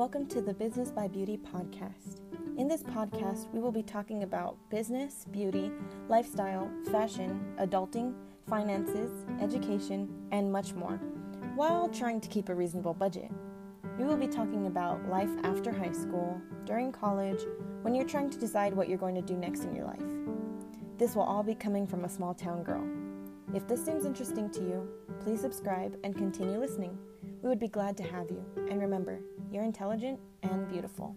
Welcome to the Business by Beauty podcast. In this podcast, we will be talking about business, beauty, lifestyle, fashion, adulting, finances, education, and much more, while trying to keep a reasonable budget. We will be talking about life after high school, during college, when you're trying to decide what you're going to do next in your life. This will all be coming from a small town girl. If this seems interesting to you, please subscribe and continue listening. We would be glad to have you. And remember, you're intelligent and beautiful.